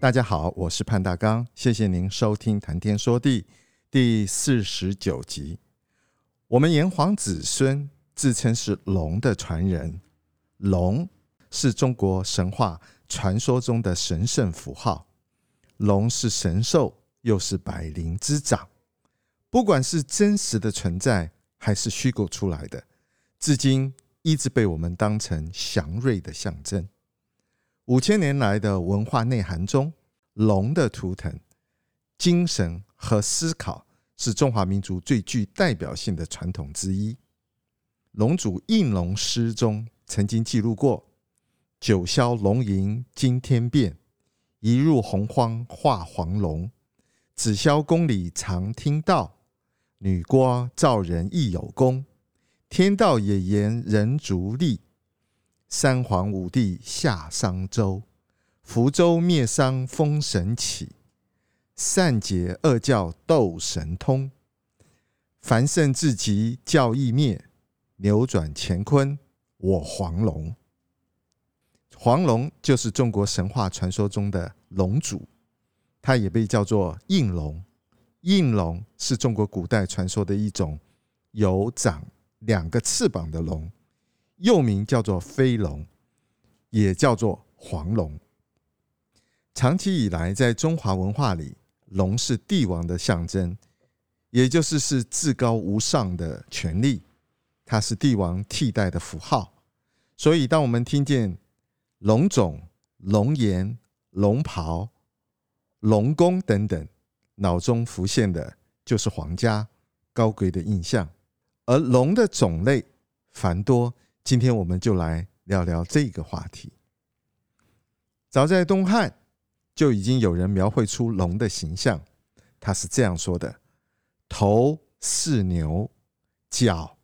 大家好，我是潘大刚，谢谢您收听《谈天说地》第四十九集。我们炎黄子孙自称是龙的传人，龙是中国神话传说中的神圣符号，龙是神兽，又是百灵之长。不管是真实的存在，还是虚构出来的，至今一直被我们当成祥瑞的象征。五千年来的文化内涵中，龙的图腾、精神和思考是中华民族最具代表性的传统之一。《龙祖应龙诗》中曾经记录过：“九霄龙吟惊天变，一入洪荒化黄龙。紫霄宫里常听到，女娲造人亦有功。天道也言人足力。”三皇五帝下商周，福州灭商封神起，善解恶教斗神通，繁盛至极教义灭，扭转乾坤我黄龙。黄龙就是中国神话传说中的龙主，它也被叫做应龙。应龙是中国古代传说的一种有长两个翅膀的龙。又名叫做飞龙，也叫做黄龙。长期以来，在中华文化里，龙是帝王的象征，也就是是至高无上的权力，它是帝王替代的符号。所以，当我们听见龙种、龙颜、龙袍、龙宫等等，脑中浮现的就是皇家高贵的印象。而龙的种类繁多。今天我们就来聊聊这个话题。早在东汉就已经有人描绘出龙的形象，他是这样说的：头似牛，角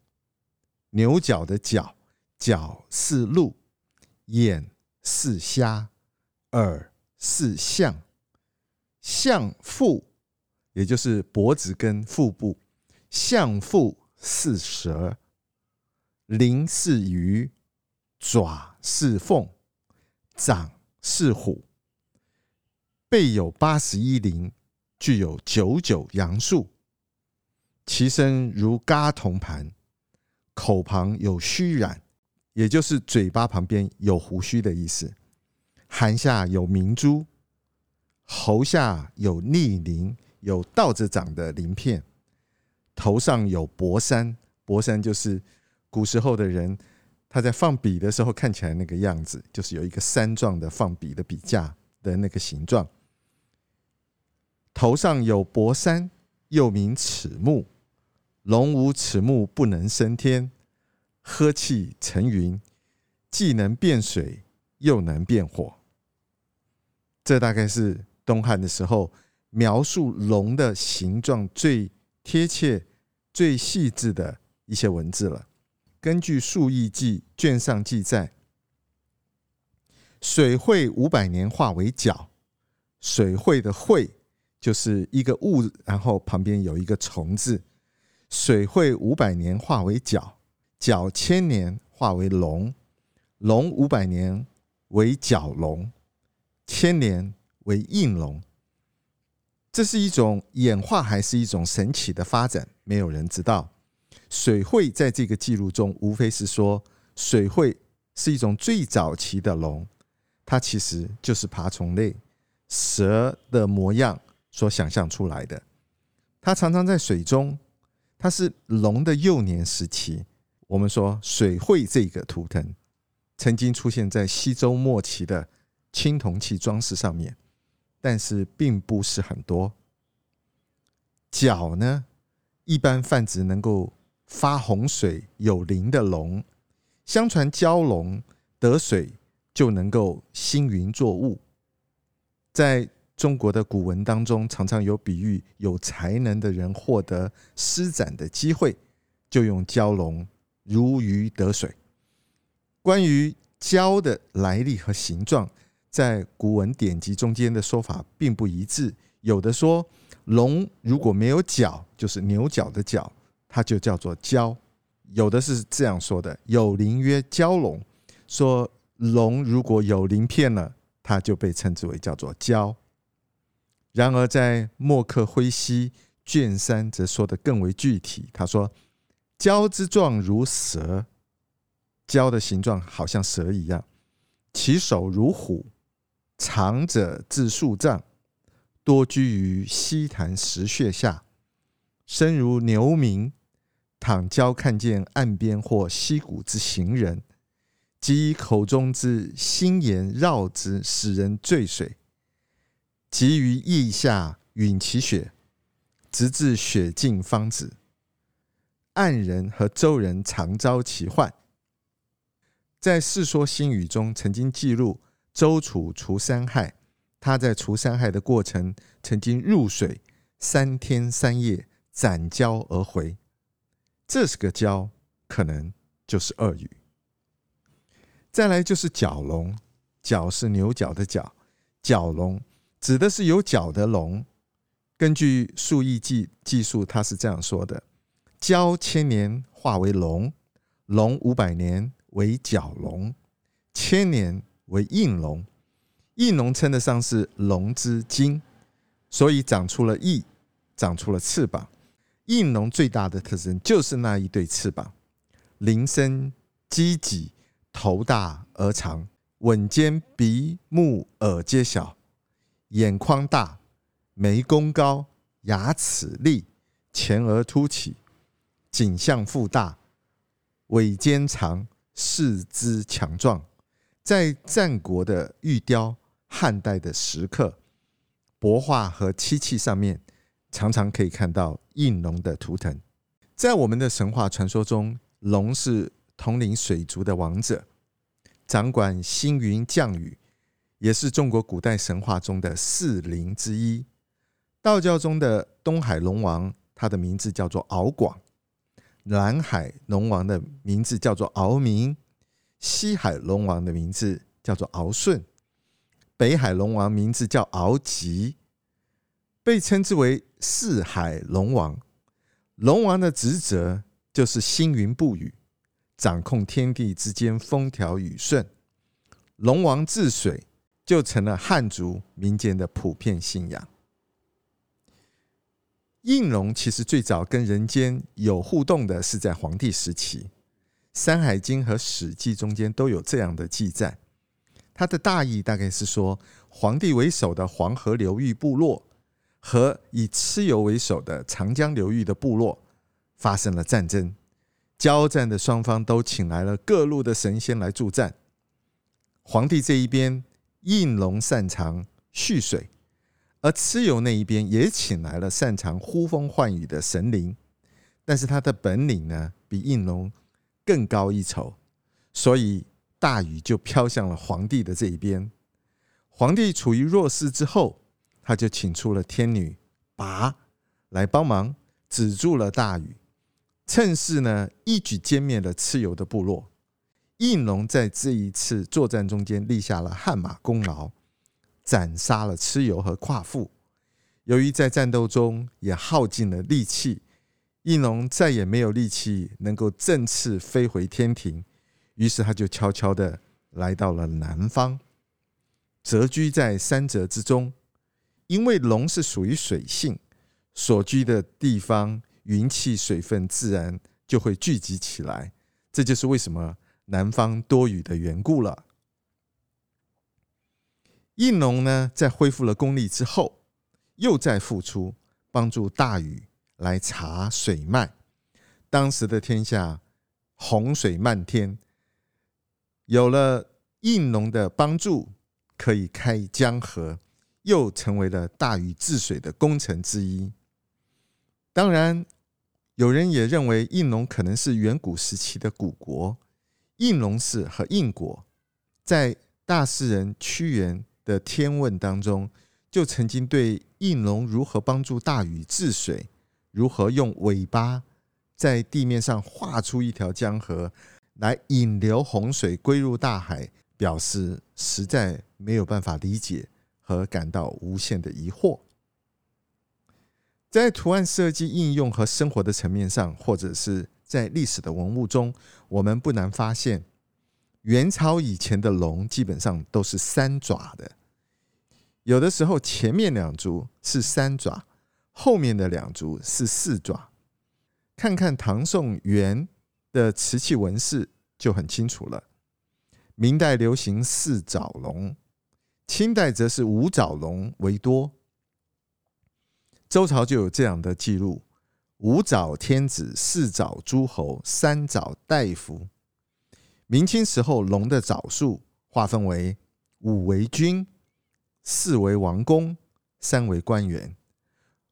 牛角的角，角似鹿，眼似虾，耳似象，象腹，也就是脖子跟腹部，象腹似蛇。鳞似鱼，爪似凤，掌似虎，背有八十一鳞，具有九九阳数。其身如轧铜盘，口旁有须髯，也就是嘴巴旁边有胡须的意思。頷下有明珠，喉下有逆鳞，有倒着长的鳞片。头上有博山，博山就是。古时候的人，他在放笔的时候看起来那个样子，就是有一个山状的放笔的笔架的那个形状。头上有薄山，又名齿木。龙无齿木，不能升天，呵气成云，既能变水，又能变火。这大概是东汉的时候描述龙的形状最贴切、最细致的一些文字了。根据《述异记》卷上记载，水会五百年化为角。水会的会就是一个物，然后旁边有一个虫字。水会五百年化为角，角千年化为龙，龙五百年为角龙，千年为应龙。这是一种演化，还是一种神奇的发展？没有人知道。水会在这个记录中，无非是说水会是一种最早期的龙，它其实就是爬虫类蛇的模样所想象出来的。它常常在水中，它是龙的幼年时期。我们说水会这个图腾曾经出现在西周末期的青铜器装饰上面，但是并不是很多。角呢，一般泛指能够。发洪水有灵的龙，相传蛟龙得水就能够兴云作物。在中国的古文当中，常常有比喻有才能的人获得施展的机会，就用蛟龙如鱼得水。关于蛟的来历和形状，在古文典籍中间的说法并不一致。有的说龙如果没有角，就是牛角的角，它就叫做蛟；有的是这样说的：有鳞曰蛟龙，说龙如果有鳞片了，它就被称之为叫做蛟。然而，在墨客挥兮卷三则说得更为具体。他说：“蛟之状如蛇，蛟的形状好像蛇一样，其首如虎，长者至数丈，多居于溪潭石穴下，身如牛鸣。倘蛟看见岸边或溪谷之行人，即以口中之腥言绕之，使人坠水。”即于腋下吮其血，直至血尽方止。岸人和舟人常遭其患。在《世说新语》中曾经记录周楚除三害，他在除三害的过程曾经入水三天三夜，斩蛟而回。这是个蛟，可能就是鳄鱼。再来就是角龙，角是牛角的角，角龙。指的是有角的龙。根据《述异记》记述，他是这样说的：“蛟千年化为龙，龙五百年为角龙，千年为应龙。应龙称得上是龙之精，所以长出了翼，长出了翅膀。应龙最大的特征就是那一对翅膀，鳞身箕脊，头大而长，吻尖，鼻目耳皆小。”眼眶大，眉弓高，牙齿利，前额凸起，颈项腹大，尾尖长，四肢强壮。在战国的玉雕、汉代的石刻、帛画和漆器上面，常常可以看到应龙的图腾。在我们的神话传说中，龙是统领水族的王者，掌管星云降雨。也是中国古代神话中的四灵之一。道教中的东海龙王，他的名字叫做敖广；南海龙王的名字叫做敖明；西海龙王的名字叫做敖顺；北海龙王名字叫敖吉，被称之为四海龙王。龙王的职责就是星云布雨，掌控天地之间风调雨顺。龙王治水。就成了汉族民间的普遍信仰。应龙其实最早跟人间有互动的是在黄帝时期，《山海经》和《史记》中间都有这样的记载。它的大意大概是说，黄帝为首的黄河流域部落和以蚩尤为首的长江流域的部落发生了战争，交战的双方都请来了各路的神仙来助战。皇帝这一边。应龙擅长蓄水，而蚩尤那一边也请来了擅长呼风唤雨的神灵，但是他的本领呢，比应龙更高一筹，所以大雨就飘向了皇帝的这一边。皇帝处于弱势之后，他就请出了天女魃来帮忙，止住了大雨，趁势呢一举歼灭了蚩尤的部落。应龙在这一次作战中间立下了汗马功劳，斩杀了蚩尤和夸父。由于在战斗中也耗尽了力气，应龙再也没有力气能够振翅飞回天庭，于是他就悄悄的来到了南方，蛰居在山泽之中。因为龙是属于水性，所居的地方云气水分自然就会聚集起来，这就是为什么。南方多雨的缘故了。应龙呢，在恢复了功力之后，又在复出，帮助大禹来查水脉。当时的天下洪水漫天，有了应龙的帮助，可以开江河，又成为了大禹治水的功臣之一。当然，有人也认为应龙可能是远古时期的古国。应龙氏和应国在大诗人屈原的《天问》当中，就曾经对应龙如何帮助大禹治水，如何用尾巴在地面上画出一条江河来引流洪水归入大海，表示实在没有办法理解和感到无限的疑惑。在图案设计应用和生活的层面上，或者是在历史的文物中，我们不难发现，元朝以前的龙基本上都是三爪的，有的时候前面两足是三爪，后面的两足是四爪。看看唐宋元的瓷器纹饰就很清楚了。明代流行四爪龙，清代则是五爪龙为多。周朝就有这样的记录：五爪天子，四爪诸侯，三爪大夫。明清时候，龙的爪数划分为五为君，四为王公，三为官员。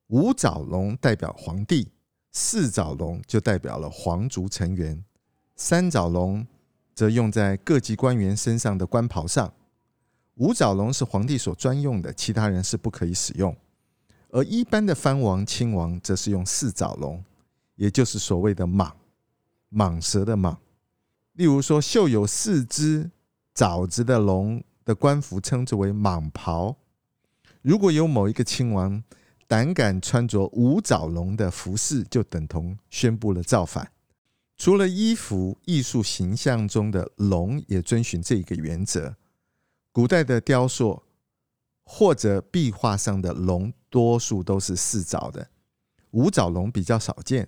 五爪龙代表皇帝，四爪龙就代表了皇族成员，三爪龙则用在各级官员身上的官袍上。五爪龙是皇帝所专用的，其他人是不可以使用。而一般的藩王、亲王则是用四爪龙，也就是所谓的蟒，蟒蛇的蟒。例如说，绣有四只爪子的龙的官服称之为蟒袍。如果有某一个亲王胆敢穿着五爪龙的服饰，就等同宣布了造反。除了衣服艺术形象中的龙也遵循这一个原则，古代的雕塑或者壁画上的龙。多数都是四爪的，五爪龙比较少见。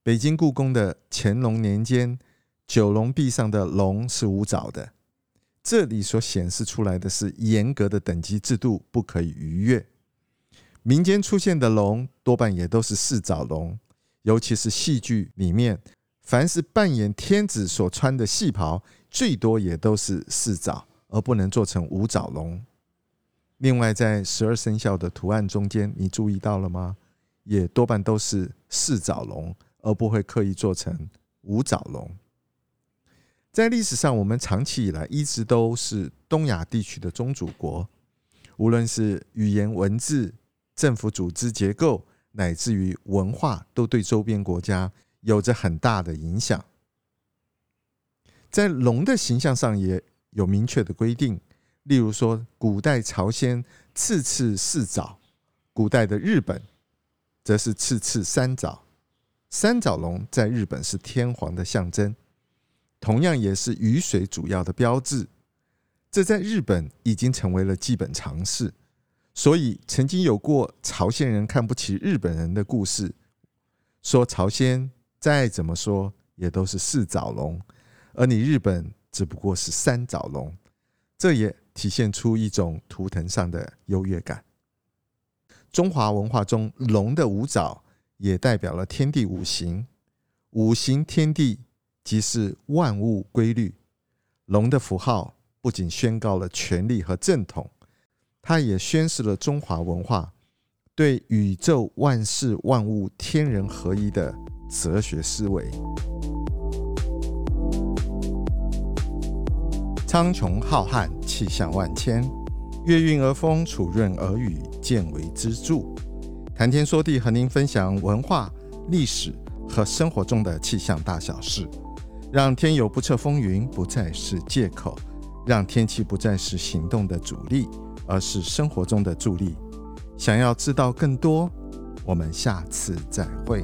北京故宫的乾隆年间九龙壁上的龙是五爪的，这里所显示出来的是严格的等级制度，不可以逾越。民间出现的龙多半也都是四爪龙，尤其是戏剧里面，凡是扮演天子所穿的戏袍，最多也都是四爪，而不能做成五爪龙。另外，在十二生肖的图案中间，你注意到了吗？也多半都是四爪龙，而不会刻意做成五爪龙。在历史上，我们长期以来一直都是东亚地区的宗主国，无论是语言、文字、政府组织结构，乃至于文化，都对周边国家有着很大的影响。在龙的形象上，也有明确的规定。例如说，古代朝鲜次次四爪，古代的日本则是次次三爪。三爪龙在日本是天皇的象征，同样也是雨水主要的标志。这在日本已经成为了基本常识。所以，曾经有过朝鲜人看不起日本人的故事，说朝鲜再怎么说也都是四爪龙，而你日本只不过是三爪龙。这也体现出一种图腾上的优越感。中华文化中，龙的五爪也代表了天地五行，五行天地即是万物规律。龙的符号不仅宣告了权力和正统，它也宣示了中华文化对宇宙万事万物天人合一的哲学思维。苍穹浩瀚，气象万千，月运而风，楚润而雨，见微知著。谈天说地，和您分享文化、历史和生活中的气象大小事，让天有不测风云不再是借口，让天气不再是行动的阻力，而是生活中的助力。想要知道更多，我们下次再会。